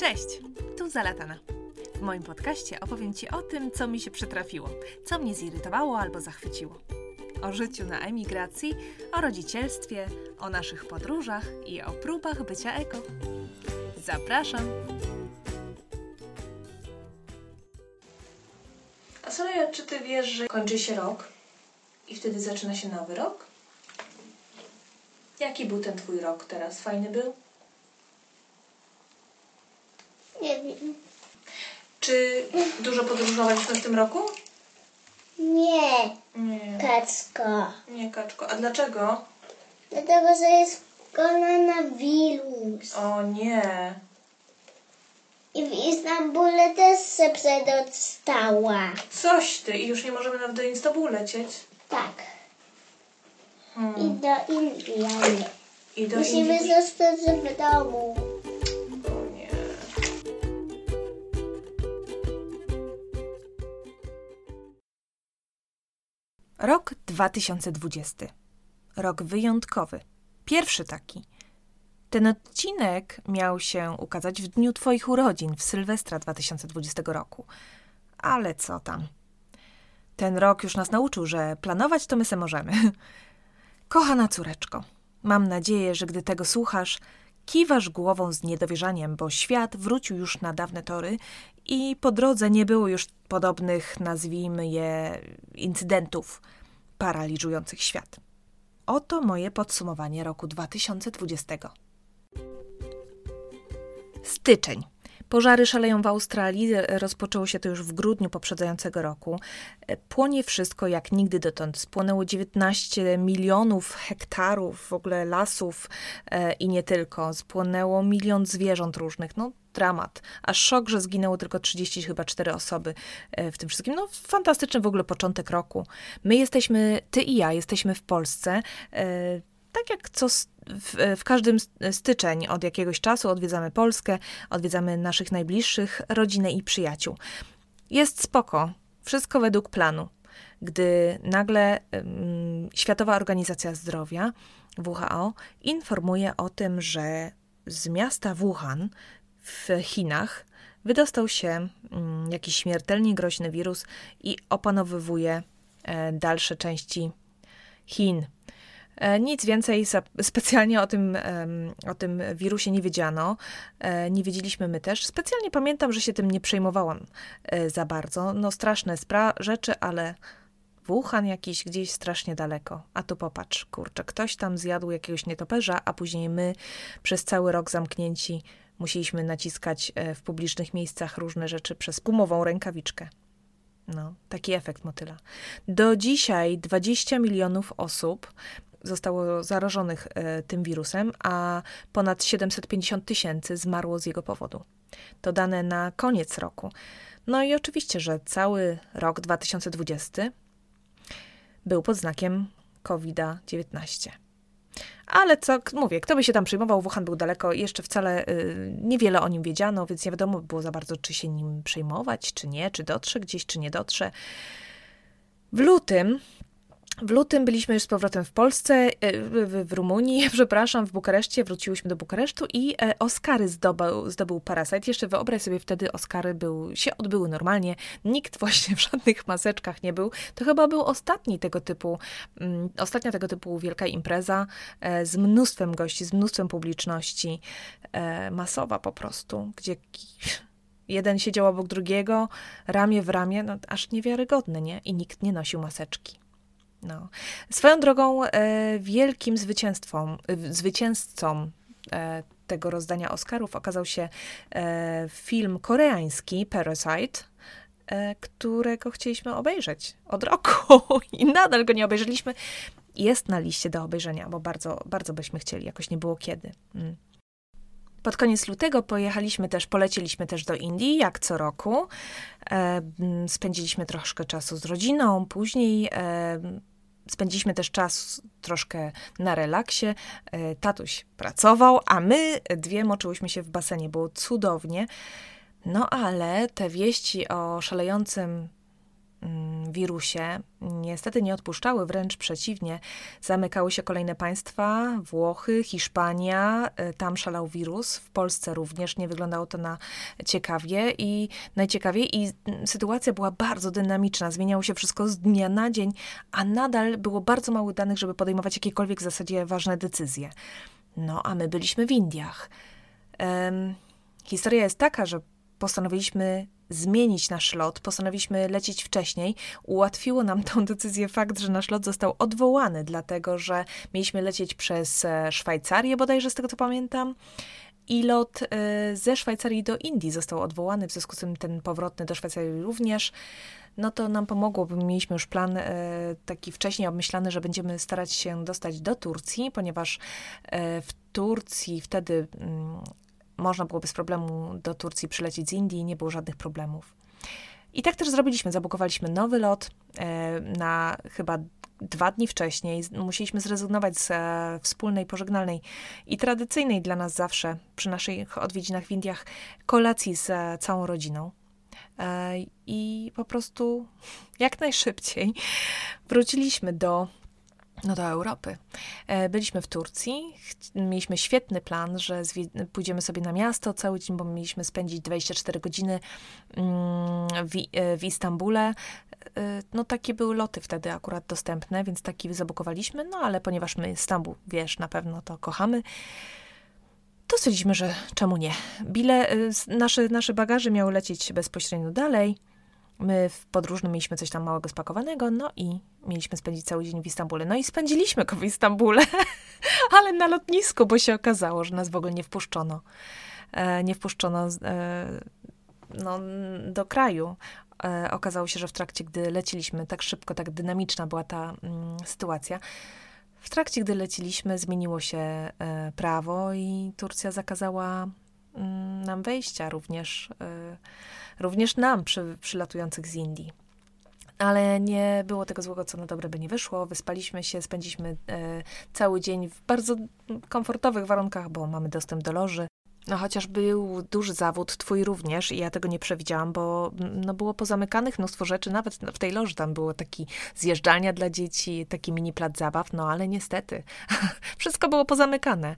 Cześć, tu Zalatana. W moim podcaście opowiem Ci o tym, co mi się przytrafiło, co mnie zirytowało albo zachwyciło. O życiu na emigracji, o rodzicielstwie, o naszych podróżach i o próbach bycia eko. Zapraszam! A Soleja, czy ty wiesz, że kończy się rok i wtedy zaczyna się nowy rok? Jaki był ten twój rok teraz? Fajny był? Nie wiem. Czy dużo podróżowaliśmy w tym roku? Nie, Nie. kaczko. Nie, Kaczko. A dlaczego? Dlatego, że jest koronawirus. O nie. I w Istambule też się przedostała. Coś ty i już nie możemy nawet do Instabu lecieć. Tak. I Hmm. do Indii. ale I do Musimy Indii. zostać w domu. Rok 2020. Rok wyjątkowy. Pierwszy taki. Ten odcinek miał się ukazać w dniu Twoich urodzin, w Sylwestra 2020 roku. Ale co tam? Ten rok już nas nauczył, że planować to my se możemy. Kochana córeczko, mam nadzieję, że gdy tego słuchasz, kiwasz głową z niedowierzaniem, bo świat wrócił już na dawne tory i po drodze nie było już podobnych, nazwijmy je, incydentów paraliżujących świat. Oto moje podsumowanie roku 2020. Styczeń. Pożary szaleją w Australii. Rozpoczęło się to już w grudniu poprzedzającego roku. E, Płonie wszystko jak nigdy dotąd. Spłonęło 19 milionów hektarów w ogóle lasów e, i nie tylko. Spłonęło milion zwierząt różnych. No, dramat. Aż szok, że zginęło tylko 30 chyba 4 osoby e, w tym wszystkim. No, fantastyczny w ogóle początek roku. My jesteśmy, ty i ja, jesteśmy w Polsce. Tak jak co w, w każdym styczeń od jakiegoś czasu odwiedzamy Polskę, odwiedzamy naszych najbliższych, rodzinę i przyjaciół. Jest spoko, wszystko według planu. Gdy nagle ym, Światowa Organizacja Zdrowia, WHO, informuje o tym, że z miasta Wuhan w Chinach wydostał się mm, jakiś śmiertelnie groźny wirus i opanowywuje e, dalsze części Chin. E, Nic więcej specjalnie o tym, o tym wirusie nie wiedziano. E, Nie wiedzieliśmy my też. Specjalnie pamiętam, że się tym nie przejmowałam e, za bardzo. No straszne spra- rzeczy, ale Wuhan jakiś gdzieś strasznie daleko. A tu popatrz, kurczę, ktoś tam zjadł jakiegoś nietoperza, a później my przez cały rok zamknięci musieliśmy naciskać w publicznych miejscach różne rzeczy przez gumową rękawiczkę. No, taki efekt motyla. Do dzisiaj 20 milionów osób zostało zarażonych e, tym wirusem, a ponad 750 tysięcy zmarło z jego powodu. To dane na koniec roku. No i oczywiście, że cały rok 2020 był pod znakiem COVID-19. Ale co, mówię, kto by się tam przejmował, Wuhan był daleko, jeszcze wcale y, niewiele o nim wiedziano, więc nie wiadomo było za bardzo, czy się nim przejmować, czy nie, czy dotrze gdzieś, czy nie dotrze. W lutym, w lutym byliśmy już z powrotem w Polsce, y, w, w Rumunii, przepraszam, w Bukareszcie, wróciłyśmy do Bukaresztu i e, Oscary zdobył, zdobył Parasite. Jeszcze wyobraź sobie, wtedy Oscary był, się odbyły normalnie, nikt właśnie w żadnych maseczkach nie był. To chyba był ostatni tego typu, mm, ostatnia tego typu wielka impreza e, z mnóstwem gości, z mnóstwem publiczności, e, masowa po prostu, gdzie jeden siedział obok drugiego, ramię w ramię, no aż niewiarygodne, nie? I nikt nie nosił maseczki. No. Swoją drogą e, wielkim zwycięstwą, e, zwycięzcą e, tego rozdania Oscarów okazał się film koreański Parasite, którego chcieliśmy obejrzeć od roku i nadal go nie obejrzeliśmy. Jest na liście do obejrzenia, bo bardzo, bardzo byśmy chcieli, jakoś nie było kiedy. Mm. Pod koniec lutego pojechaliśmy też, polecieliśmy też do Indii, jak co roku. Spędziliśmy troszkę czasu z rodziną, później spędziliśmy też czas troszkę na relaksie. E, tatuś pracował, a my dwie moczyłyśmy się w basenie. Było cudownie. No ale te wieści o szalejącym wirusie niestety nie odpuszczały, wręcz przeciwnie. Zamykały się kolejne państwa, Włochy, Hiszpania, y, tam szalał wirus, w Polsce również nie wyglądało to na ciekawie i najciekawiej i sytuacja była bardzo dynamiczna, zmieniało się wszystko z dnia na dzień, a nadal było bardzo mało danych, żeby podejmować jakiekolwiek w zasadzie ważne decyzje. No, a my byliśmy w Indiach. Um, historia jest taka, że postanowiliśmy zmienić nasz lot, postanowiliśmy lecieć wcześniej. Ułatwiło nam tą decyzję fakt, że nasz lot został odwołany, dlatego że mieliśmy lecieć przez e, Szwajcarię, bodajże z tego co pamiętam. I lot e, ze Szwajcarii do Indii został odwołany, w związku z tym ten powrotny do Szwajcarii również. No to nam pomogło, bo mieliśmy już plan e, taki wcześniej obmyślany, że będziemy starać się dostać do Turcji, ponieważ w Turcji wtedy mm, można było bez problemu do Turcji przylecieć z Indii, nie było żadnych problemów. I tak też zrobiliśmy. Zabukowaliśmy nowy lot e, na chyba dwa dni wcześniej. Musieliśmy zrezygnować z e, wspólnej, pożegnalnej i tradycyjnej dla nas zawsze przy naszych odwiedzinach w Indiach kolacji z e, całą rodziną. I po prostu jak najszybciej wróciliśmy do no do Europy. E, byliśmy w Turcji, mieliśmy świetny plan, że pójdziemy sobie na miasto cały dzień, bo mieliśmy spędzić 24 godziny mm, w, e, w Istambule. E, no takie były loty wtedy akurat dostępne, więc taki zabukowaliśmy, no ale ponieważ my Stambuł, wiesz, na pewno to kochamy, to stwierdziliśmy, że czemu nie. Bile, nasze, nasze bagaże miały lecieć bezpośrednio dalej, My w podróżnym mieliśmy coś tam małego spakowanego, no i mieliśmy spędzić cały dzień w Istambule. No i spędziliśmy go w Istambule, ale na lotnisku, bo się okazało, że nas w ogóle nie wpuszczono. E, nie wpuszczono e, no, do kraju. E, okazało się, że w trakcie, gdy leciliśmy, tak szybko, tak dynamiczna była ta mm, sytuacja, w trakcie, gdy leciliśmy, zmieniło się e, prawo i Turcja zakazała mm, nam wejścia również e, również nam przy, przylatujących z Indii. Ale nie było tego złego, co na dobre by nie wyszło. Wyspaliśmy się, spędziliśmy e, cały dzień w bardzo komfortowych warunkach, bo mamy dostęp do loży. No chociaż był duży zawód, twój również, i ja tego nie przewidziałam, bo no, było pozamykanych mnóstwo rzeczy, nawet w tej loży tam było taki zjeżdżalnia dla dzieci, taki mini plac zabaw, no ale niestety wszystko było pozamykane.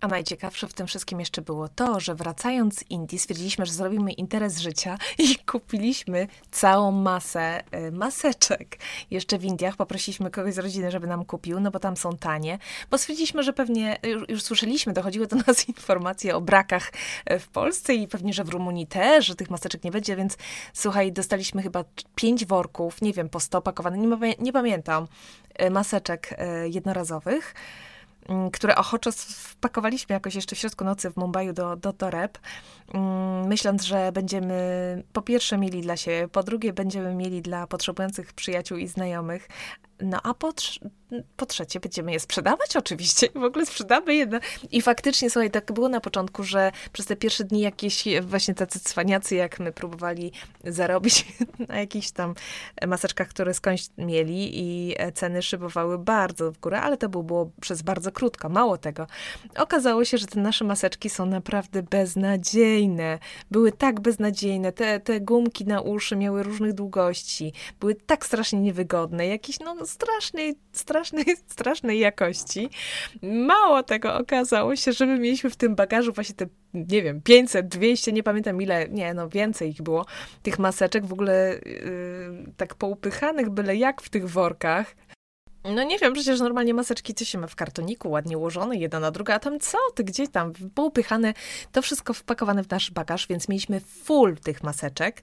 A najciekawsze w tym wszystkim jeszcze było to, że wracając z Indii stwierdziliśmy, że zrobimy interes życia i kupiliśmy całą masę y, maseczek. Jeszcze w Indiach poprosiliśmy kogoś z rodziny, żeby nam kupił, no bo tam są tanie, bo stwierdziliśmy, że pewnie, już, już słyszeliśmy, dochodziły do nas informacje o brakach y, w Polsce i pewnie, że w Rumunii też, że tych maseczek nie będzie, więc słuchaj, dostaliśmy chyba pięć worków, nie wiem, po sto pakowanych, nie, nie pamiętam, y, maseczek jednorazowych. Mm, które ochoczo wpakowaliśmy jakoś jeszcze w środku nocy w Mumbai do, do toreb, mm, myśląc, że będziemy po pierwsze mieli dla siebie, po drugie będziemy mieli dla potrzebujących przyjaciół i znajomych, no a po, po trzecie będziemy je sprzedawać oczywiście. W ogóle sprzedamy je. I faktycznie, słuchaj, tak było na początku, że przez te pierwsze dni jakieś właśnie tacy cwaniacy jak my próbowali zarobić na jakichś tam maseczkach, które skądś mieli i ceny szybowały bardzo w górę, ale to było przez bardzo krótko. Mało tego. Okazało się, że te nasze maseczki są naprawdę beznadziejne. Były tak beznadziejne. Te, te gumki na uszy miały różnych długości. Były tak strasznie niewygodne. Jakieś, no, strasznej, strasznej, strasznej jakości. Mało tego okazało się, że my mieliśmy w tym bagażu właśnie te, nie wiem, 500, 200, nie pamiętam ile, nie, no więcej ich było, tych maseczek w ogóle yy, tak poupychanych byle jak w tych workach. No nie wiem, przecież normalnie maseczki co się ma w kartoniku, ładnie ułożone, jedna na drugą, a tam co ty, gdzie tam, poupychane, to wszystko wpakowane w nasz bagaż, więc mieliśmy full tych maseczek.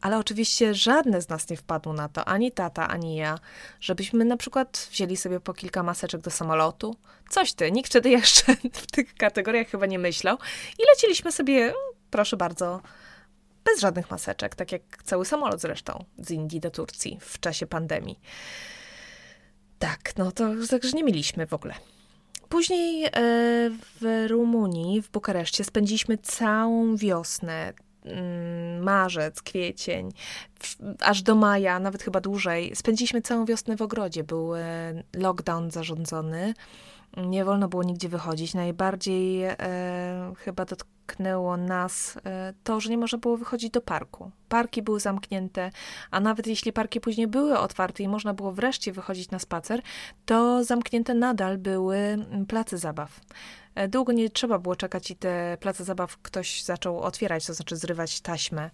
Ale oczywiście żadne z nas nie wpadło na to, ani tata, ani ja, żebyśmy na przykład wzięli sobie po kilka maseczek do samolotu. Coś ty, nikt wtedy jeszcze w tych kategoriach chyba nie myślał. I leciliśmy sobie, proszę bardzo, bez żadnych maseczek, tak jak cały samolot zresztą z Indii do Turcji w czasie pandemii. Tak, no to także nie mieliśmy w ogóle. Później e, w Rumunii, w Bukareszcie spędziliśmy całą wiosnę, marzec, kwiecień, aż do maja, nawet chyba dłużej. Spędziliśmy całą wiosnę w ogrodzie. Był e, lockdown zarządzony. Nie wolno było nigdzie wychodzić. Najbardziej e, chyba dotknęło nas e, to, że nie można było wychodzić do parku. Parki były zamknięte, a nawet jeśli parki później były otwarte i można było wreszcie wychodzić na spacer, to zamknięte nadal były mm, place zabaw. E, długo nie trzeba było czekać i te place zabaw ktoś zaczął otwierać, to znaczy zrywać taśmę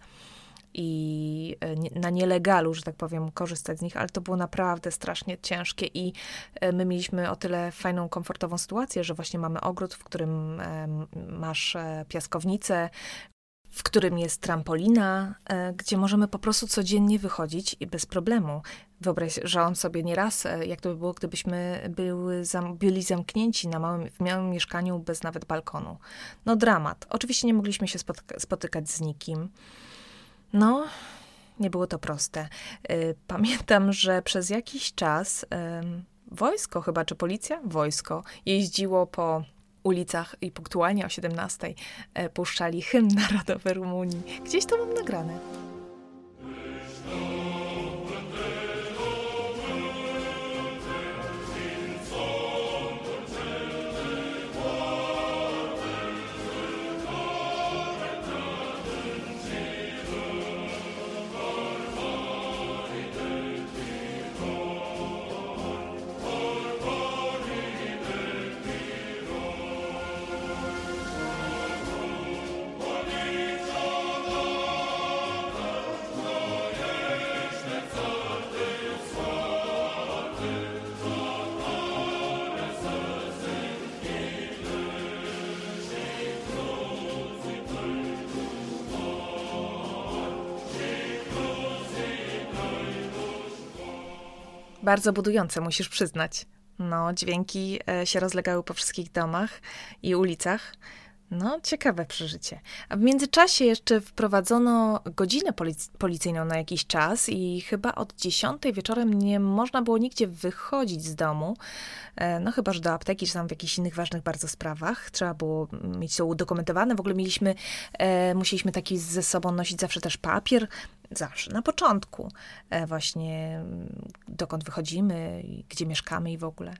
i e, na nielegalu, że tak powiem, korzystać z nich, ale to było naprawdę strasznie ciężkie i e, my mieliśmy o tyle fajną, komfortową sytuację, że właśnie mamy ogród, w którym masz piaskownicę, w którym jest trampolina, gdzie możemy po prostu codziennie wychodzić i bez problemu. Wyobrażałam sobie nieraz, jak to by było, gdybyśmy były, byli zamknięci na małym, w małym mieszkaniu bez nawet balkonu. No dramat. Oczywiście nie mogliśmy się spotykać z nikim. No, nie było to proste. Y, pamiętam, że przez jakiś czas wojsko chyba, czy policja? Wojsko jeździło po ulicach i punktualnie o 17 e, puszczali hymn narodowy Rumunii. Gdzieś to mam nagrane. Bardzo budujące, musisz przyznać. No, dźwięki e, się rozlegały po wszystkich domach i ulicach. No, ciekawe przeżycie. A w międzyczasie jeszcze wprowadzono godzinę polic policyjną na jakiś czas i chyba od 10 wieczorem nie można było nigdzie wychodzić z domu. E, no chyba, że do apteki, czy tam w jakichś innych ważnych bardzo sprawach. Trzeba było mieć to udokumentowane. W ogóle mieliśmy, e, musieliśmy taki ze sobą nosić zawsze też papier. Zawsze, na początku. E, właśnie dokąd wychodzimy, gdzie mieszkamy i w ogóle.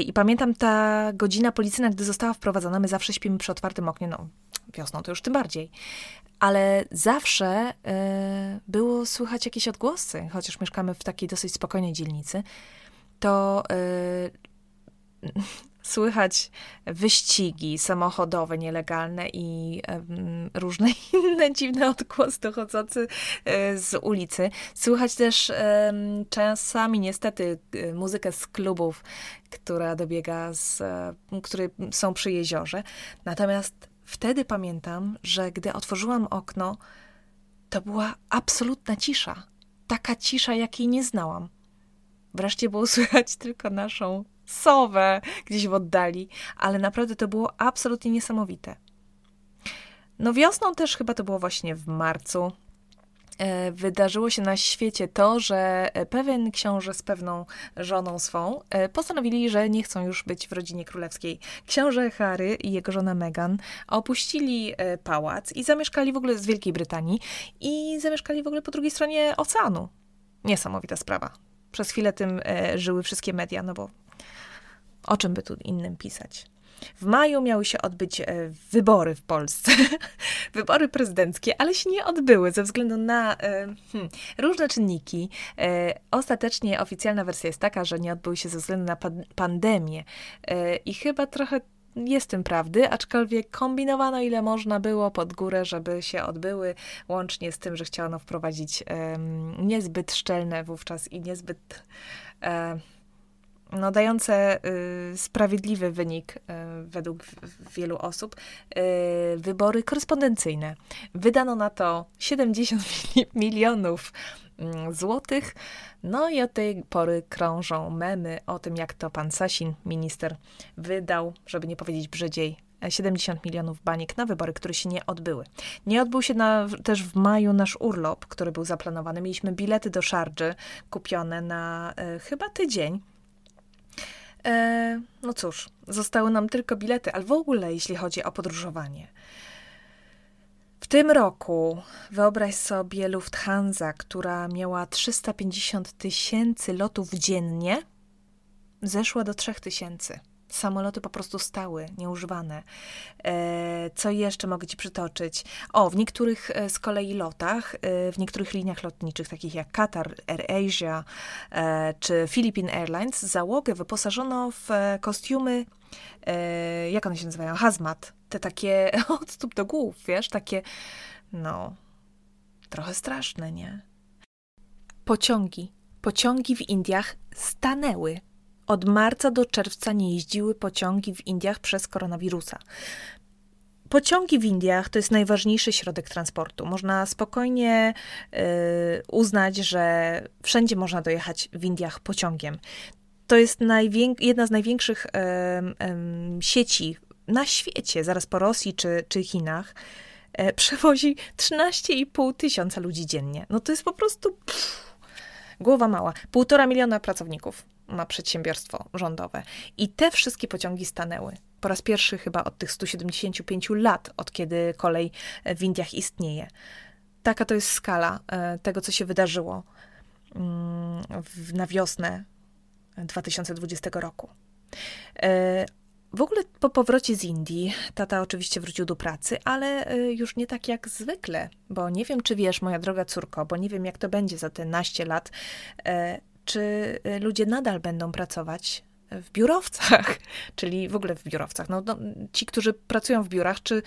I pamiętam ta godzina policyjna, gdy została wprowadzona, my zawsze śpimy przy otwartym oknie, no wiosną to już tym bardziej. Ale zawsze y, było słychać jakieś odgłosy, chociaż mieszkamy w takiej dosyć spokojnej dzielnicy, to y, słychać wyścigi samochodowe nielegalne i różne inne dziwne odgłosy dochodzące e, z ulicy. Słychać też czasami niestety e, muzykę z klubów, która dobiega z, e, które są przy jeziorze. Natomiast wtedy pamiętam, że gdy otworzyłam okno, to była absolutna cisza. Taka cisza, jakiej nie znałam. Wreszcie było słychać tylko naszą sowę gdzieś w oddali, ale naprawdę to było absolutnie niesamowite. No wiosną też chyba to było właśnie w marcu. E, wydarzyło się na świecie to, że pewien książę z pewną żoną swą e, postanowili, że nie chcą już być w rodzinie królewskiej. Książę Harry i jego żona Meghan opuścili e, pałac i zamieszkali w ogóle z Wielkiej Brytanii i zamieszkali w ogóle po drugiej stronie oceanu. Niesamowita sprawa. Przez chwilę tym żyły wszystkie media, no bo o czym by tu innym pisać? W maju miały się odbyć e, wybory w Polsce, wybory prezydenckie, ale się nie odbyły ze względu na e, hmm, różne czynniki. E, ostatecznie oficjalna wersja jest taka, że nie odbyły się ze względu na pandemię i chyba trochę jest tym prawdy, aczkolwiek kombinowano ile można było pod górę, żeby się odbyły, łącznie z tym, że chciano wprowadzić niezbyt szczelne wówczas i niezbyt no, dające y, sprawiedliwy wynik y, według wielu osób, y, wybory korespondencyjne. Wydano na to 70 milionów mm, złotych. No i od tej pory krążą memy o tym, jak to pan Sasin, minister, wydał, żeby nie powiedzieć brzydziej, 70 milionów baniek na wybory, które się nie odbyły. Nie odbył się na, też w maju nasz urlop, który był zaplanowany. Mieliśmy bilety do Szardży kupione na y, chyba tydzień E, no cóż, zostały nam tylko bilety, ale w ogóle jeśli chodzi o podróżowanie. W tym roku wyobraź sobie Lufthansa, która miała 350 tysięcy lotów dziennie, zeszła do 3000. Samoloty po prostu stały, nieużywane. E, co jeszcze mogę Ci przytoczyć? O, w niektórych e, z kolei lotach, e, w niektórych liniach lotniczych, takich jak Qatar, AirAsia czy Philippine Airlines, załogę wyposażono w kostiumy, jak one się nazywają? Hazmat. Te takie od stóp do głów, wiesz, takie, no, trochę straszne, nie? Pociągi. Pociągi w Indiach stanęły od marca do czerwca nie jeździły pociągi w Indiach przez koronawirusa. Pociągi w Indiach to jest najważniejszy środek transportu. Można spokojnie y, uznać, że wszędzie można dojechać w Indiach pociągiem. To jest jedna z największych y, y, sieci na świecie, zaraz po Rosji czy, czy Chinach. E, przewozi 13,5 tysiąca ludzi dziennie. No to jest po prostu pff, głowa mała. Półtora miliona pracowników ma przedsiębiorstwo rządowe. I te wszystkie pociągi stanęły. Po raz pierwszy chyba od tych 175 lat, od kiedy kolej w Indiach istnieje. Taka to jest skala e, tego, co się wydarzyło mm, na wiosnę 2020 roku. E, w ogóle po powrocie z Indii, tata oczywiście wrócił do pracy, ale e, już nie tak jak zwykle, bo nie wiem, czy wiesz, moja droga córko, bo nie wiem, jak to będzie za te naście lat czy y, ludzie nadal będą pracować w biurowcach, czyli w ogóle w biurowcach. No, no, ci, którzy pracują w biurach, czy,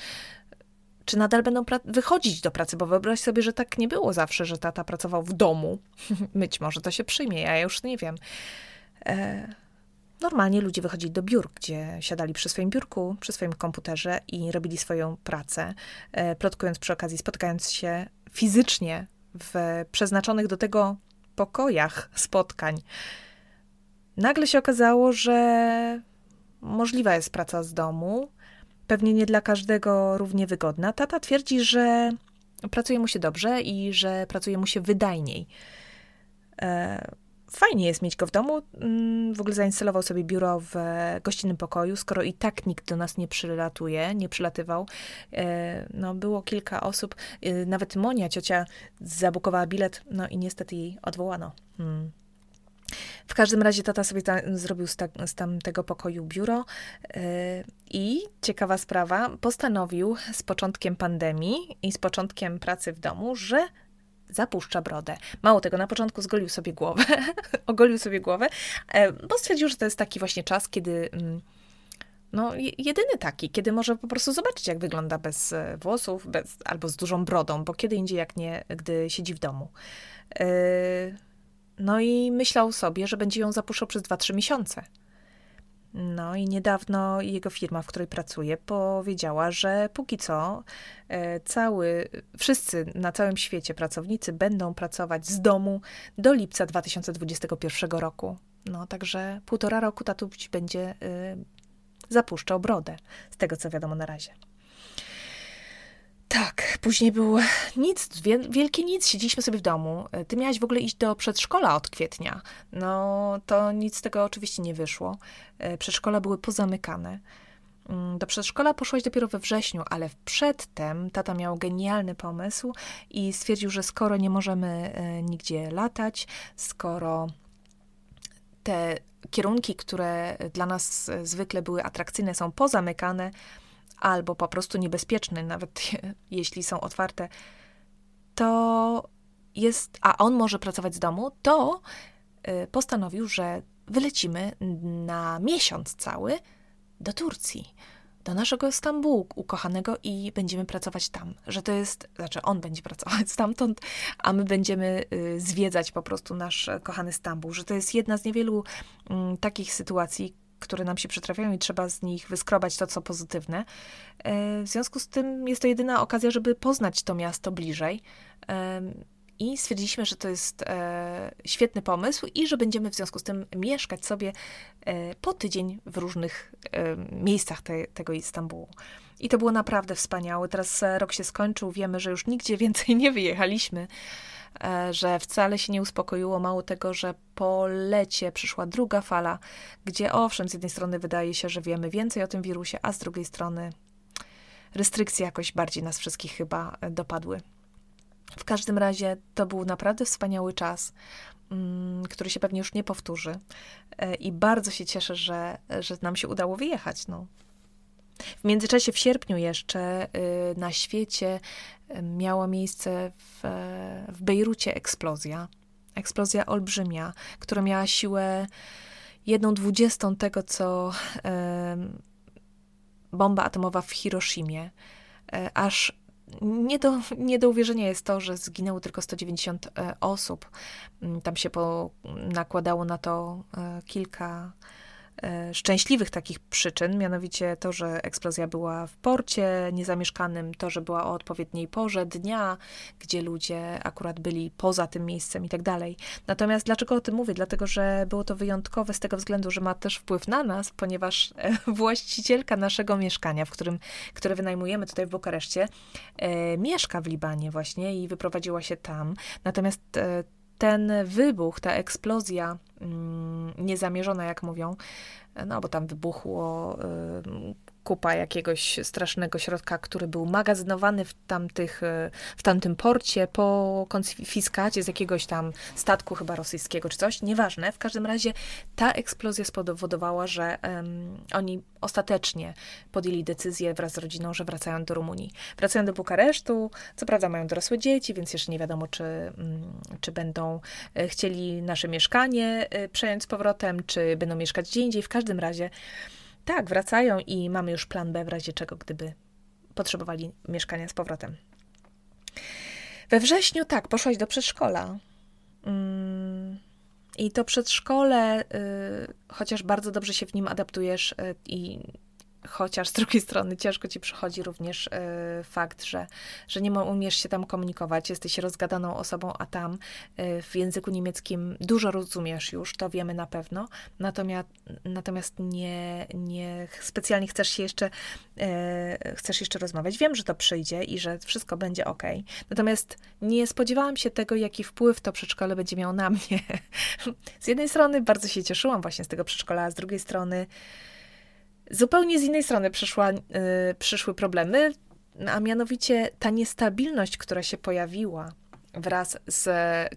czy nadal będą wychodzić do pracy, bo wyobraź sobie, że tak nie było zawsze, że tata pracował w domu. Być może to się przyjmie, ja już nie wiem. E, normalnie ludzie wychodzili do biur, gdzie siadali przy swoim biurku, przy swoim komputerze i robili swoją pracę, e, plotkując przy okazji, spotykając się fizycznie w przeznaczonych do tego pokojach spotkań. Nagle się okazało, że możliwa jest praca z domu, pewnie nie dla każdego równie wygodna. Tata twierdzi, że pracuje mu się dobrze i że pracuje mu się wydajniej. E, fajnie jest mieć go w domu. Mm, w ogóle zainstalował sobie biuro w gościnnym pokoju, skoro i tak nikt do nas nie przylatuje, nie przylatywał. E, no, było kilka osób, e, nawet Monia, ciocia, zabukowała bilet, no i niestety jej odwołano. Hmm. W każdym razie tata sobie ta, zrobił z, ta, z tamtego pokoju biuro yy, i ciekawa sprawa, postanowił z początkiem pandemii i z początkiem pracy w domu, że zapuszcza brodę. Mało tego, na początku zgolił sobie głowę, ogolił sobie głowę, e, bo stwierdził, że to jest taki właśnie czas, kiedy mm, no, jedyny taki, kiedy może po prostu zobaczyć, jak wygląda bez e, włosów, bez, albo z dużą brodą, bo kiedy indziej, jak nie, gdy siedzi w domu. E, no i myślał sobie, że będzie ją zapuszczał przez 2-3 miesiące. No i niedawno jego firma, w której pracuje, powiedziała, że póki co e, cały, wszyscy na całym świecie pracownicy będą pracować z domu do lipca 2021 roku. No także półtora roku tatuś będzie y, zapuszczał brodę, z tego co wiadomo na razie. Tak, później był nic, wielkie nic, siedzieliśmy sobie w domu. E, ty miałaś w ogóle iść do przedszkola od kwietnia. No, to nic z tego oczywiście nie wyszło. E, przedszkola były pozamykane. Mm, do przedszkola poszłaś dopiero we wrześniu, ale przedtem tata miał genialny pomysł i stwierdził, że skoro nie możemy e, nigdzie latać, skoro te kierunki, które dla nas zwykle były atrakcyjne, są pozamykane, albo po prostu niebezpieczny, nawet jeśli są otwarte, to jest, a on może pracować z domu, to y, postanowił, że wylecimy na miesiąc cały do Turcji, do naszego Stambułu ukochanego i będziemy pracować tam. Że to jest, znaczy on będzie pracować stamtąd, a my będziemy y, zwiedzać po prostu nasz kochany Stambuł. Że to jest jedna z niewielu mm, takich sytuacji, które nam się przytrafiają i trzeba z nich wyskrobać to, co pozytywne. E, w związku z tym jest to jedyna okazja, żeby poznać to miasto bliżej. I stwierdziliśmy, że to jest e, świetny pomysł i że będziemy w związku z tym mieszkać sobie e, po tydzień w różnych miejscach te, tego Istambułu. I to było naprawdę wspaniałe. Teraz rok się skończył, wiemy, że już nigdzie więcej nie wyjechaliśmy. E, że wcale się nie uspokoiło. Mało tego, że po lecie przyszła druga fala, gdzie owszem, z jednej strony wydaje się, że wiemy więcej o tym wirusie, a z drugiej strony restrykcje jakoś bardziej nas wszystkich chyba dopadły. W każdym razie to był naprawdę wspaniały czas. mm, który się pewnie już nie powtórzy. E, I bardzo się cieszę, że, że nam się udało wyjechać. No. W międzyczasie w sierpniu jeszcze y, na świecie y, miała miejsce w, w Bejrucie eksplozja. Eksplozja olbrzymia, która miała siłę jedną dwudziestą tego, co bomba atomowa w Hiroshimie. Aż nie do, nie do uwierzenia jest to, że zginęło tylko 190 e, osób. Mm, tam się po, nakładało na to kilka szczęśliwych takich przyczyn, mianowicie to, że eksplozja była w porcie niezamieszkanym, to, że była o odpowiedniej porze dnia, gdzie ludzie akurat byli poza tym miejscem i tak dalej. Natomiast dlaczego o tym mówię? Dlatego, że było to wyjątkowe z tego względu, że ma też wpływ na nas, ponieważ e, właścicielka naszego mieszkania, w którym, które wynajmujemy tutaj w Bukareszcie, e, mieszka w Libanie właśnie i wyprowadziła się tam. Natomiast e, ten wybuch, ta eksplozja mm, niezamierzona, jak mówią, no bo tam wybuchło kupa jakiegoś strasznego środka, który był magazynowany w, tamtych, e, w tamtym porcie po konfiskacie z jakiegoś tam statku chyba rosyjskiego czy coś, nieważne. W każdym razie ta eksplozja spowodowała, że um, oni ostatecznie podjęli decyzję wraz z rodziną, że wracają do Rumunii. Wracają do Bukaresztu, co prawda mają dorosłe dzieci, więc jeszcze nie wiadomo, czy, um, czy będą e, chcieli nasze mieszkanie e, przejąć z powrotem, czy będą mieszkać gdzie indziej. W każdym razie tak, wracają i mamy już plan B w razie czego, gdyby potrzebowali mieszkania z powrotem. We wrześniu, tak, poszłaś do przedszkola. Mm, I to przedszkole, y, chociaż bardzo dobrze się w nim adaptujesz y, i chociaż z drugiej strony ciężko ci przychodzi również y, fakt, że, że nie umiesz się tam komunikować, jesteś rozgadaną osobą, a tam y, w języku niemieckim dużo rozumiesz już, to wiemy na pewno, natomiast, natomiast nie, nie specjalnie chcesz się jeszcze, y, chcesz jeszcze rozmawiać. Wiem, że to przyjdzie i że wszystko będzie ok. Natomiast nie spodziewałam się tego, jaki wpływ to przedszkole będzie miało na mnie. z jednej strony bardzo się cieszyłam właśnie z tego przedszkola, a z drugiej strony Zupełnie z innej strony przyszła, y, przyszły problemy, a mianowicie ta niestabilność, która się pojawiła wraz z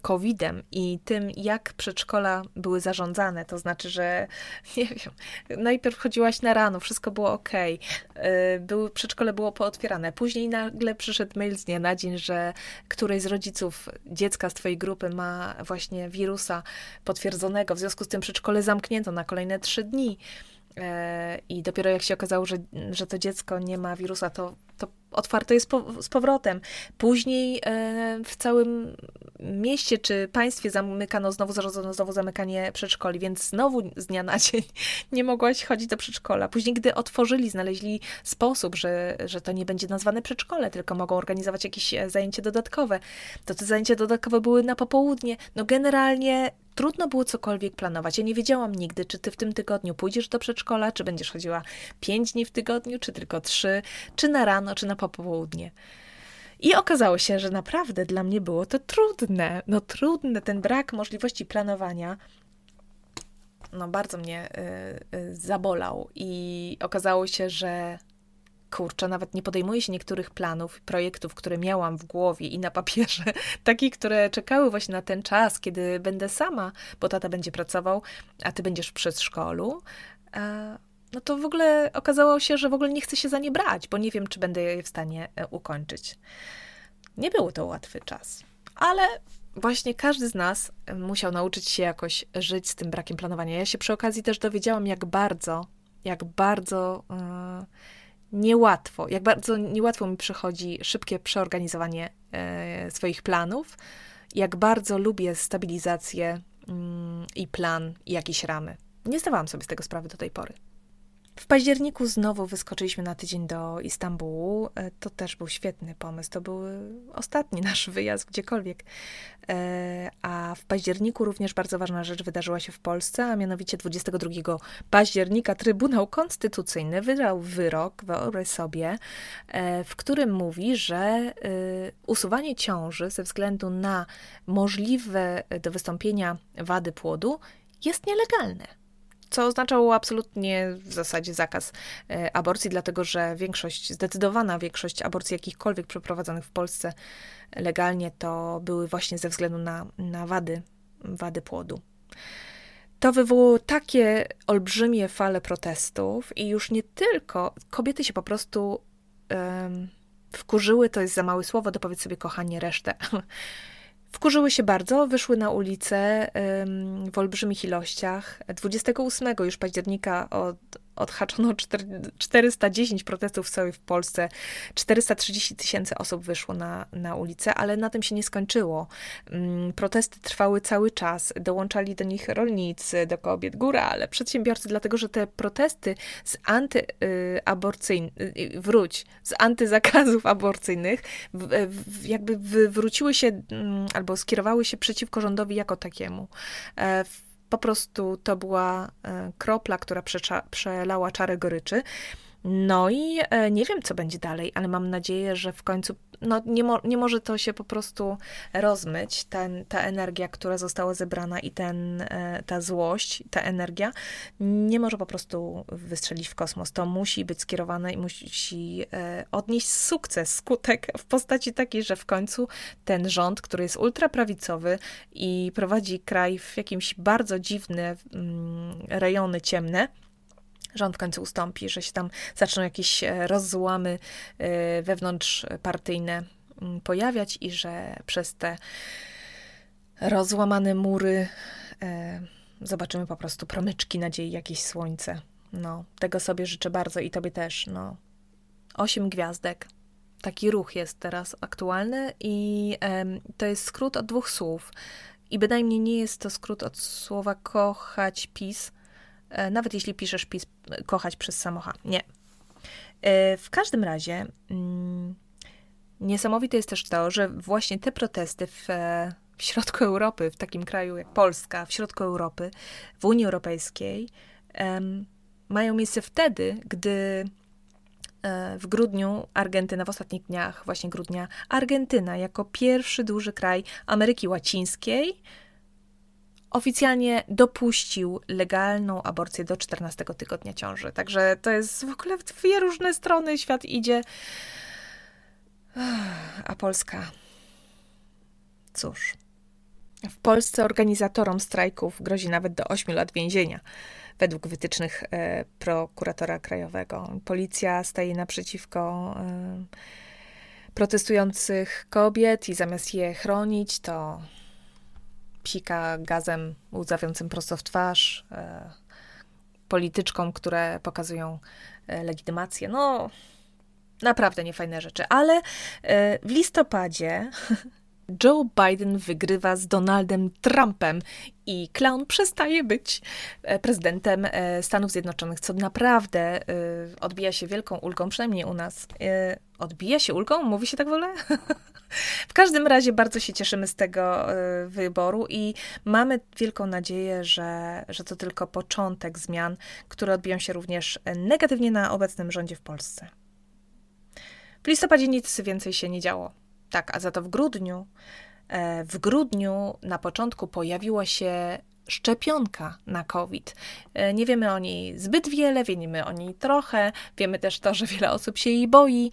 COVID-em i tym, jak przedszkola były zarządzane. To znaczy, że nie wiem, najpierw chodziłaś na rano, wszystko było ok, były, przedszkole było pootwierane. Później nagle przyszedł mail z dnia na dzień, że któryś z rodziców dziecka z twojej grupy ma właśnie wirusa potwierdzonego, w związku z tym przedszkole zamknięto na kolejne trzy dni. E, I dopiero jak się okazało, że, że to dziecko nie ma wirusa, to, to otwarte jest po, z powrotem. Później e, w całym mieście czy państwie zamykano, znowu zarządzono znowu zamykanie przedszkoli, więc znowu z dnia na dzień nie mogłaś chodzić do przedszkola. Później, gdy otworzyli, znaleźli sposób, że, że to nie będzie nazwane przedszkole, tylko mogą organizować jakieś e, zajęcie dodatkowe, to te zajęcia dodatkowe były na popołudnie. No generalnie trudno było cokolwiek planować. Ja nie wiedziałam nigdy, czy ty w tym tygodniu pójdziesz do przedszkola, czy będziesz chodziła pięć dni w tygodniu, czy tylko trzy, czy na rano, czy na popołudnie. I okazało się, że naprawdę dla mnie było to trudne. No trudne, ten brak możliwości planowania no bardzo mnie y, y, zabolał i okazało się, że kurczę, nawet nie podejmuję się niektórych planów, projektów, które miałam w głowie i na papierze, takich, które czekały właśnie na ten czas, kiedy będę sama, bo tata będzie pracował, a ty będziesz w przedszkolu. No to w ogóle okazało się, że w ogóle nie chcę się za nie brać, bo nie wiem, czy będę je w stanie e, ukończyć. Nie był to łatwy czas, ale właśnie każdy z nas musiał nauczyć się jakoś żyć z tym brakiem planowania. Ja się przy okazji też dowiedziałam, jak bardzo, jak bardzo. Yy, niełatwo, jak bardzo niełatwo mi przychodzi szybkie przeorganizowanie e, swoich planów, jak bardzo lubię stabilizację mm, i plan i jakieś ramy. Nie zdawałam sobie z tego sprawy do tej pory. W październiku znowu wyskoczyliśmy na tydzień do Istambułu. E, to też był świetny pomysł. To był ostatni nasz wyjazd gdziekolwiek. E, a w październiku również bardzo ważna rzecz wydarzyła się w Polsce, a mianowicie 22 października Trybunał Konstytucyjny wydał wyrok, wyobraź sobie, e, w którym mówi, że usuwanie ciąży ze względu na możliwe do wystąpienia wady płodu jest nielegalne co oznaczało absolutnie w zasadzie zakaz e, aborcji, dlatego że większość, zdecydowana większość aborcji jakichkolwiek przeprowadzonych w Polsce legalnie to były właśnie ze względu na, na wady wady płodu. To wywołało takie olbrzymie fale protestów, i już nie tylko kobiety się po prostu um, wkurzyły, to jest za małe słowo, dopowiedz sobie, kochanie, resztę. Wkurzyły się bardzo, wyszły na ulicę w olbrzymich ilościach. 28 już października od, odhaczono 410 protestów całej w Polsce, 430 tysięcy osób wyszło na, na ulicę, ale na tym się nie skończyło. Mm, protesty trwały cały czas, dołączali do nich rolnicy, do kobiet, górale, przedsiębiorcy, dlatego że te protesty z antyaborcyjnych, y, y, wróć, z antyzakazów aborcyjnych, jakby wywróciły się mm, albo skierowały się przeciwko rządowi jako takiemu. E, po prostu to była e, kropla, która przelała czarę goryczy. No i e, nie wiem, co będzie dalej, ale mam nadzieję, że w końcu no, nie, mo nie może to się po prostu rozmyć, ten, ta energia, która została zebrana i ten, e, ta złość, ta energia, nie może po prostu wystrzelić w kosmos. To musi być skierowane i musi e, odnieść sukces, skutek w postaci takiej, że w końcu ten rząd, który jest ultraprawicowy i prowadzi kraj w jakimś bardzo dziwne mm, rejony ciemne, rząd w końcu ustąpi, że się tam zaczną jakieś e, rozłamy e, wewnątrzpartyjne mm, pojawiać i że przez te rozłamane mury e, zobaczymy po prostu promyczki nadziei, jakieś słońce. No, tego sobie życzę bardzo i tobie też. No. Osiem gwiazdek. Taki ruch jest teraz aktualny i to jest skrót od dwóch słów. I bynajmniej nie jest to skrót od słowa kochać PiS, nawet jeśli piszesz PiS kochać przez samocha. Nie. E, w każdym razie mm, niesamowite jest też to, że właśnie te protesty w, e, w środku Europy, w takim kraju jak Polska, w środku Europy, w Unii Europejskiej, mają miejsce wtedy, gdy w grudniu Argentyna, w ostatnich dniach właśnie grudnia, Argentyna jako pierwszy duży kraj Ameryki Łacińskiej oficjalnie dopuścił legalną aborcję do 14 tygodnia ciąży. Także to jest w ogóle w dwie różne strony świat idzie. A Polska. Cóż. W Polsce organizatorom strajków grozi nawet do 8 lat więzienia, według wytycznych e, prokuratora krajowego. Policja staje naprzeciwko e, protestujących kobiet i zamiast je chronić, to psika gazem łzawiącym prosto w twarz, e, polityczkom, które pokazują e, legitymację. No, naprawdę niefajne rzeczy. Ale e, w listopadzie Joe Biden wygrywa z Donaldem Trumpem i clown przestaje być prezydentem Stanów Zjednoczonych, co naprawdę odbija się wielką ulgą, przynajmniej u nas. Odbija się ulgą? Mówi się tak w ogóle? W każdym razie bardzo się cieszymy z tego wyboru i mamy wielką nadzieję, że, że to tylko początek zmian, które odbiją się również negatywnie na obecnym rządzie w Polsce. W listopadzie nic więcej się nie działo. Tak, a za to w grudniu, e, w grudniu na początku pojawiła się szczepionka na COVID. E, nie wiemy o niej zbyt wiele, wiemy o niej trochę, wiemy też to, że wiele osób się jej boi.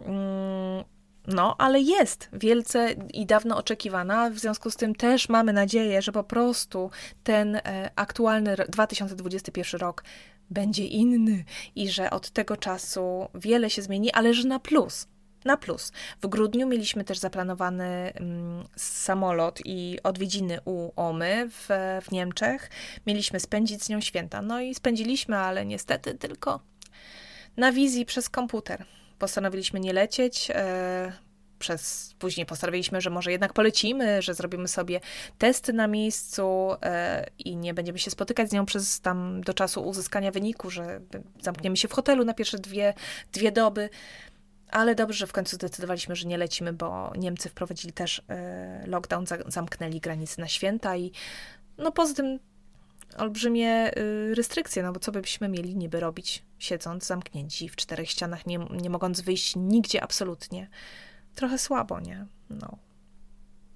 Mm, no, ale jest wielce i dawno oczekiwana. W związku z tym też mamy nadzieję, że po prostu ten e, aktualny 2021 rok będzie inny i że od tego czasu wiele się zmieni, ale że na plus. Na plus. W grudniu mieliśmy też zaplanowany mm, samolot i odwiedziny u Omy w, w Niemczech. Mieliśmy spędzić z nią święta. No i spędziliśmy, ale niestety tylko na wizji przez komputer postanowiliśmy nie lecieć. E, przez, później postanowiliśmy, że może jednak polecimy, że zrobimy sobie testy na miejscu e, i nie będziemy się spotykać z nią przez tam do czasu uzyskania wyniku, że zamkniemy się w hotelu na pierwsze dwie, dwie doby. Ale dobrze, że w końcu zdecydowaliśmy, że nie lecimy, bo Niemcy wprowadzili też e, lockdown, zamknęli granice na święta i no poza tym olbrzymie y, restrykcje, no bo co byśmy mieli niby robić, siedząc zamknięci w czterech ścianach, nie, nie mogąc wyjść nigdzie absolutnie. Trochę słabo, nie? No.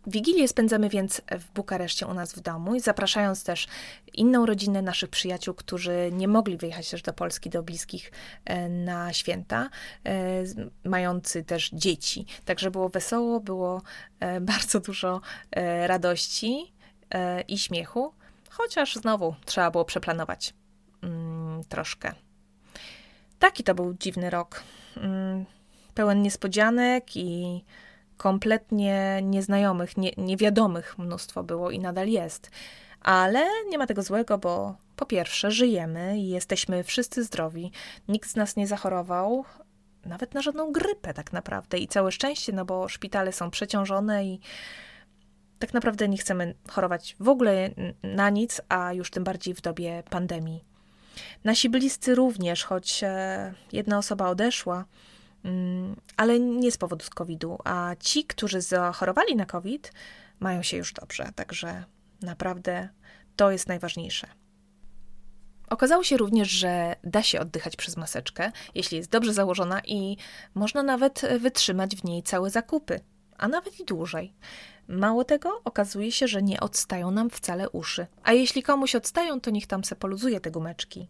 Wigilię spędzamy więc w Bukareszcie u nas w domu i zapraszając też inną rodzinę naszych przyjaciół, którzy nie mogli wyjechać też do Polski, do bliskich e, na święta, e, mający też dzieci. Także było wesoło, było e, bardzo dużo radości. i śmiechu, chociaż znowu trzeba było przeplanować mm, troszkę. Taki to był dziwny rok. Mm, pełen niespodzianek i kompletnie nieznajomych, nie, niewiadomych mnóstwo było i nadal jest. Ale nie ma tego złego, bo po pierwsze żyjemy i jesteśmy wszyscy zdrowi. Nikt z nas nie zachorował, nawet na żadną grypę tak naprawdę. I całe szczęście, no bo szpitale są przeciążone i tak naprawdę nie chcemy chorować w ogóle na nic, a już tym bardziej w dobie pandemii. Nasi bliscy również, choć e, jedna osoba odeszła, ale nie z powodu z COVID-u, a ci, którzy zachorowali na COVID, mają się już dobrze, także naprawdę to jest najważniejsze. Okazało się również, że da się oddychać przez maseczkę, jeśli jest dobrze założona i można nawet wytrzymać w niej całe zakupy, a nawet i dłużej. Mało tego, okazuje się, że nie odstają nam wcale uszy. A jeśli komuś odstają, to niech tam se poluzuje te gumeczki.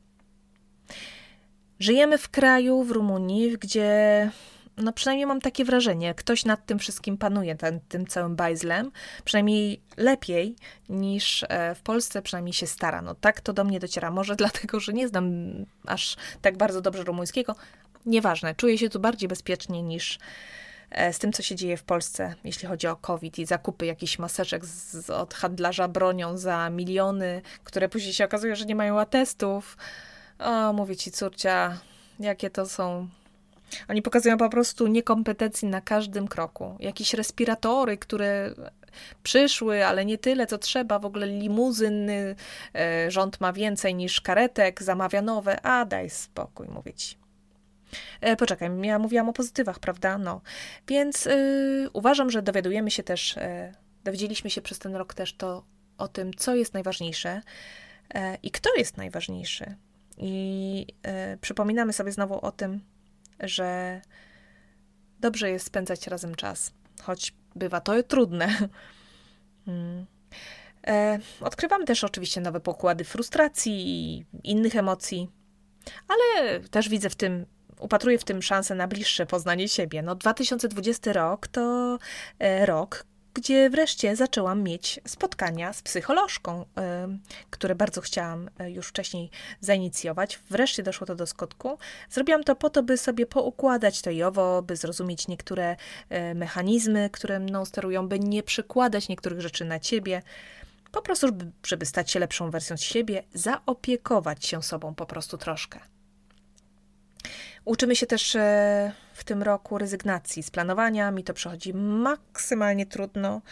Żyjemy w kraju, w Rumunii, gdzie no przynajmniej mam takie wrażenie, ktoś nad tym wszystkim panuje, ten, tym całym bajzlem, przynajmniej lepiej niż e, w Polsce, przynajmniej się stara. No tak to do mnie dociera. Może dlatego, że nie znam aż tak bardzo dobrze rumuńskiego. Nieważne, czuję się tu bardziej bezpiecznie niż e, z tym, co się dzieje w Polsce, jeśli chodzi o COVID i zakupy jakichś maseczek z, od handlarza bronią za miliony, które później się okazuje, że nie mają atestów. O, mówię ci, córcia, jakie to są oni pokazują po prostu niekompetencji na każdym kroku. Jakieś respiratory, które przyszły, ale nie tyle, co trzeba. W ogóle limuzyny, e, rząd ma więcej niż karetek, zamawia nowe. A daj spokój, mówię ci. E, poczekaj, ja mówiłam o pozytywach, prawda? No. Więc yy, uważam, że dowiadujemy się też, yy, dowiedzieliśmy się przez ten rok też to o tym, co jest najważniejsze yy, i kto jest najważniejszy. I przypominamy sobie znowu o tym, że dobrze jest spędzać razem czas, choć bywa to trudne. Hmm. E, odkrywam też oczywiście nowe pokłady frustracji i innych emocji, ale też widzę w tym, upatruję w tym szansę na bliższe poznanie siebie. No, 2020 rok to e, rok, gdzie wreszcie zaczęłam mieć spotkania z psycholożką, które bardzo chciałam e, już wcześniej zainicjować. Wreszcie doszło to do skutku. Zrobiłam to po to, by sobie poukładać to i owo, by zrozumieć niektóre e, mechanizmy, które mną sterują, by nie przykładać niektórych rzeczy na ciebie. Po prostu, żeby stać się lepszą wersją siebie, zaopiekować się sobą po prostu troszkę. Uczymy się też e, w tym roku rezygnacji z planowania. Mi to przechodzi maksymalnie trudno,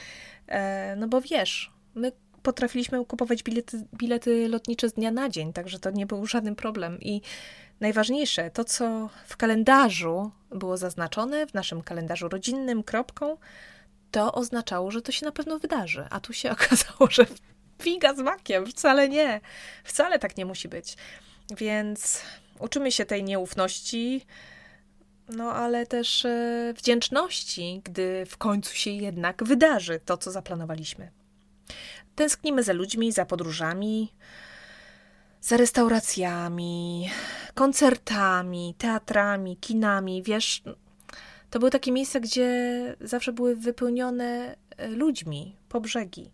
e, no bo wiesz, my potrafiliśmy kupować bilety, bilety lotnicze z dnia na dzień, także to nie był żaden problem. I najważniejsze, to co w kalendarzu było zaznaczone, w naszym kalendarzu rodzinnym, kropką, to oznaczało, że to się na pewno wydarzy. A tu się okazało, że figa z makiem, wcale nie. Wcale tak nie musi być. Więc uczymy się tej nieufności, no ale też e, wdzięczności, gdy w końcu się jednak wydarzy to, co zaplanowaliśmy. Tęsknimy za ludźmi, za podróżami, za restauracjami, koncertami, teatrami, kinami. Wiesz, to były takie miejsca, gdzie zawsze były wypełnione e, ludźmi po brzegi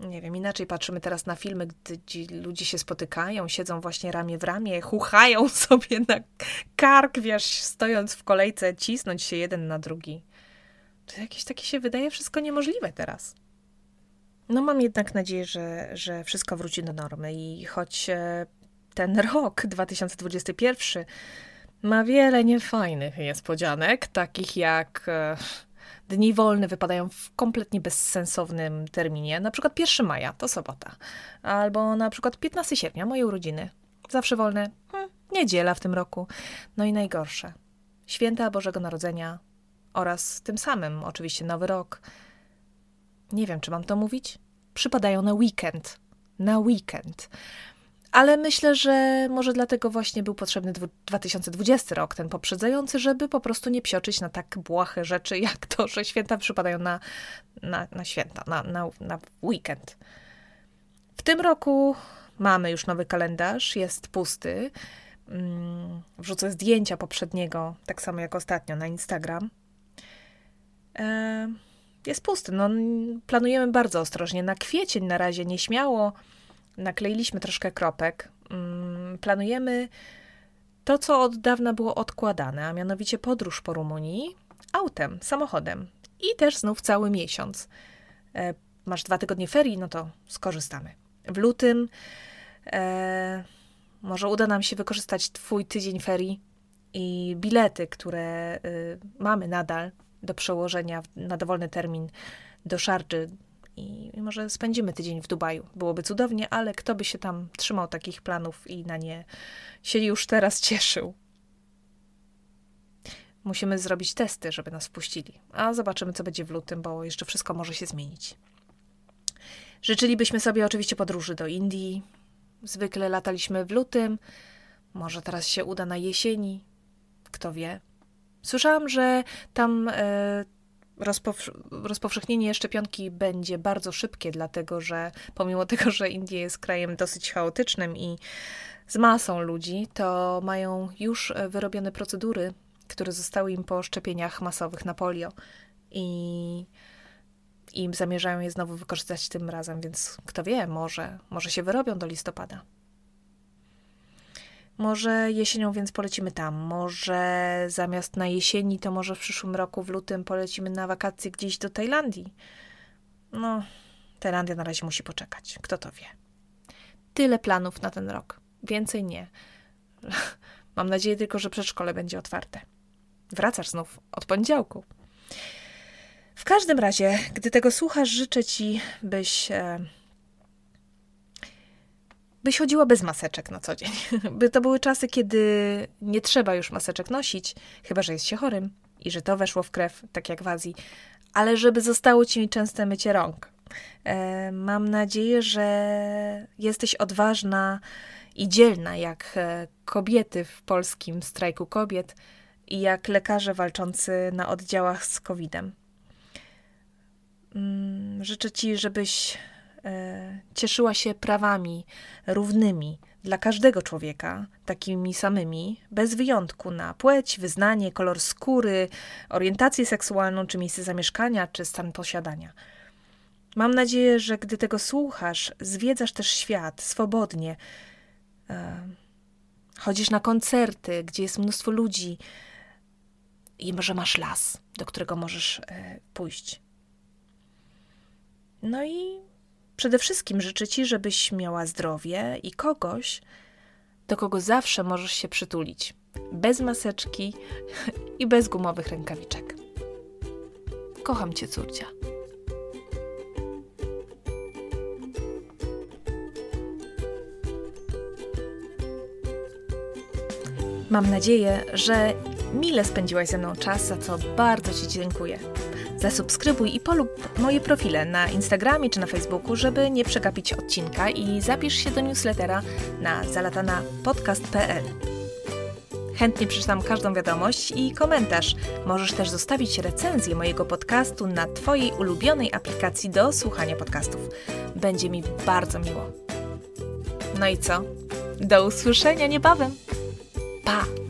nie wiem, inaczej patrzymy teraz na filmy, gdzie ludzie się spotykają, siedzą właśnie ramię w ramię, chuchają sobie na kark, wiesz, stojąc w kolejce, cisnąć się jeden na drugi. To jakieś takie się wydaje wszystko niemożliwe teraz. No mam jednak nadzieję, że, że wszystko wróci do normy i choć e, ten rok 2021 ma wiele niefajnych niespodzianek, takich jak e, dni wolne wypadają w kompletnie bezsensownym terminie, na przykład 1 maja, to sobota, albo na przykład 15 sierpnia, moje urodziny. Zawsze wolne, hmm, niedziela w tym roku. No i najgorsze, święta Bożego Narodzenia oraz tym samym oczywiście Nowy Rok. Nie wiem, czy mam to mówić? Przypadają na weekend. Na weekend. Ale myślę, że może dlatego właśnie był potrzebny 2020 rok, ten poprzedzający, żeby po prostu nie psioczyć na tak błahe rzeczy, jak to, że święta przypadają na, na, na święta, na, na, na weekend. W tym roku mamy już nowy kalendarz, jest pusty. Mm, wrzucę zdjęcia poprzedniego, tak samo jak ostatnio na Instagram. jest pusty. No, planujemy bardzo ostrożnie. Na kwiecień na razie nieśmiało nakleiliśmy troszkę kropek. Mm, planujemy to, co od dawna było odkładane, a mianowicie podróż po Rumunii autem, samochodem i też znów cały miesiąc. E, masz dwa tygodnie ferii, no to skorzystamy. W lutym e, może uda nam się wykorzystać Twój tydzień ferii i bilety, które y, mamy nadal do przełożenia na dowolny termin do Szardży i może spędzimy tydzień w Dubaju. Byłoby cudownie, ale kto by się tam trzymał takich planów i na nie się już teraz cieszył. Musimy zrobić testy, żeby nas wpuścili, a zobaczymy, co będzie w lutym, bo jeszcze wszystko może się zmienić. Życzylibyśmy sobie oczywiście podróży do Indii. Zwykle lataliśmy w lutym, może teraz się uda na jesieni, kto wie. Słyszałam, że tam e, rozpowszechnienie szczepionki będzie bardzo szybkie, dlatego że pomimo tego, że Indie jest krajem dosyć chaotycznym i z masą ludzi, to mają już wyrobione procedury, które zostały im po szczepieniach masowych na polio. I i zamierzają je znowu wykorzystać tym razem, więc kto wie, może, może się wyrobią do listopada. Może jesienią więc polecimy tam. Może zamiast na jesieni, to może w przyszłym roku, w lutym, polecimy na wakacje gdzieś do Tajlandii. No, Tajlandia na razie musi poczekać. Kto to wie? Tyle planów na ten rok. Więcej nie. Mam nadzieję tylko, że przedszkole będzie otwarte. Wracasz znów od poniedziałku. W każdym razie, gdy tego słuchasz, życzę ci, byś. E, byś chodziła bez maseczek na co dzień. By to były czasy, kiedy nie trzeba już maseczek nosić, chyba że jest się chorym i że to weszło w krew, tak jak w Azji, ale żeby zostało ci częste mycie rąk. E, mam nadzieję, że jesteś odważna i dzielna, jak e, kobiety w polskim strajku kobiet i jak lekarze walczący na oddziałach z COVID-em. Mm, życzę ci, żebyś cieszyła się prawami równymi dla każdego człowieka, takimi samymi, bez wyjątku na płeć, wyznanie, kolor skóry, orientację seksualną, czy miejsce zamieszkania, czy stan posiadania. Mam nadzieję, że gdy tego słuchasz, zwiedzasz też świat swobodnie. E, chodzisz na koncerty, gdzie jest mnóstwo ludzi i może masz las, do którego możesz e, pójść. No i przede wszystkim życzę Ci, żebyś miała zdrowie i kogoś, do kogo zawsze możesz się przytulić. Bez maseczki i bez gumowych rękawiczek. Kocham Cię, córcia. Mam nadzieję, że mile spędziłaś ze mną czas, za co bardzo Ci dziękuję. Zasubskrybuj i polub moje profile na Instagramie czy na Facebooku, żeby nie przegapić odcinka i zapisz się do newslettera na zalatanapodcast.pl. Chętnie przeczytam każdą wiadomość i komentarz. Możesz też zostawić recenzję mojego podcastu na Twojej ulubionej aplikacji do słuchania podcastów. Będzie mi bardzo miło. No i co? Do usłyszenia niebawem. Pa!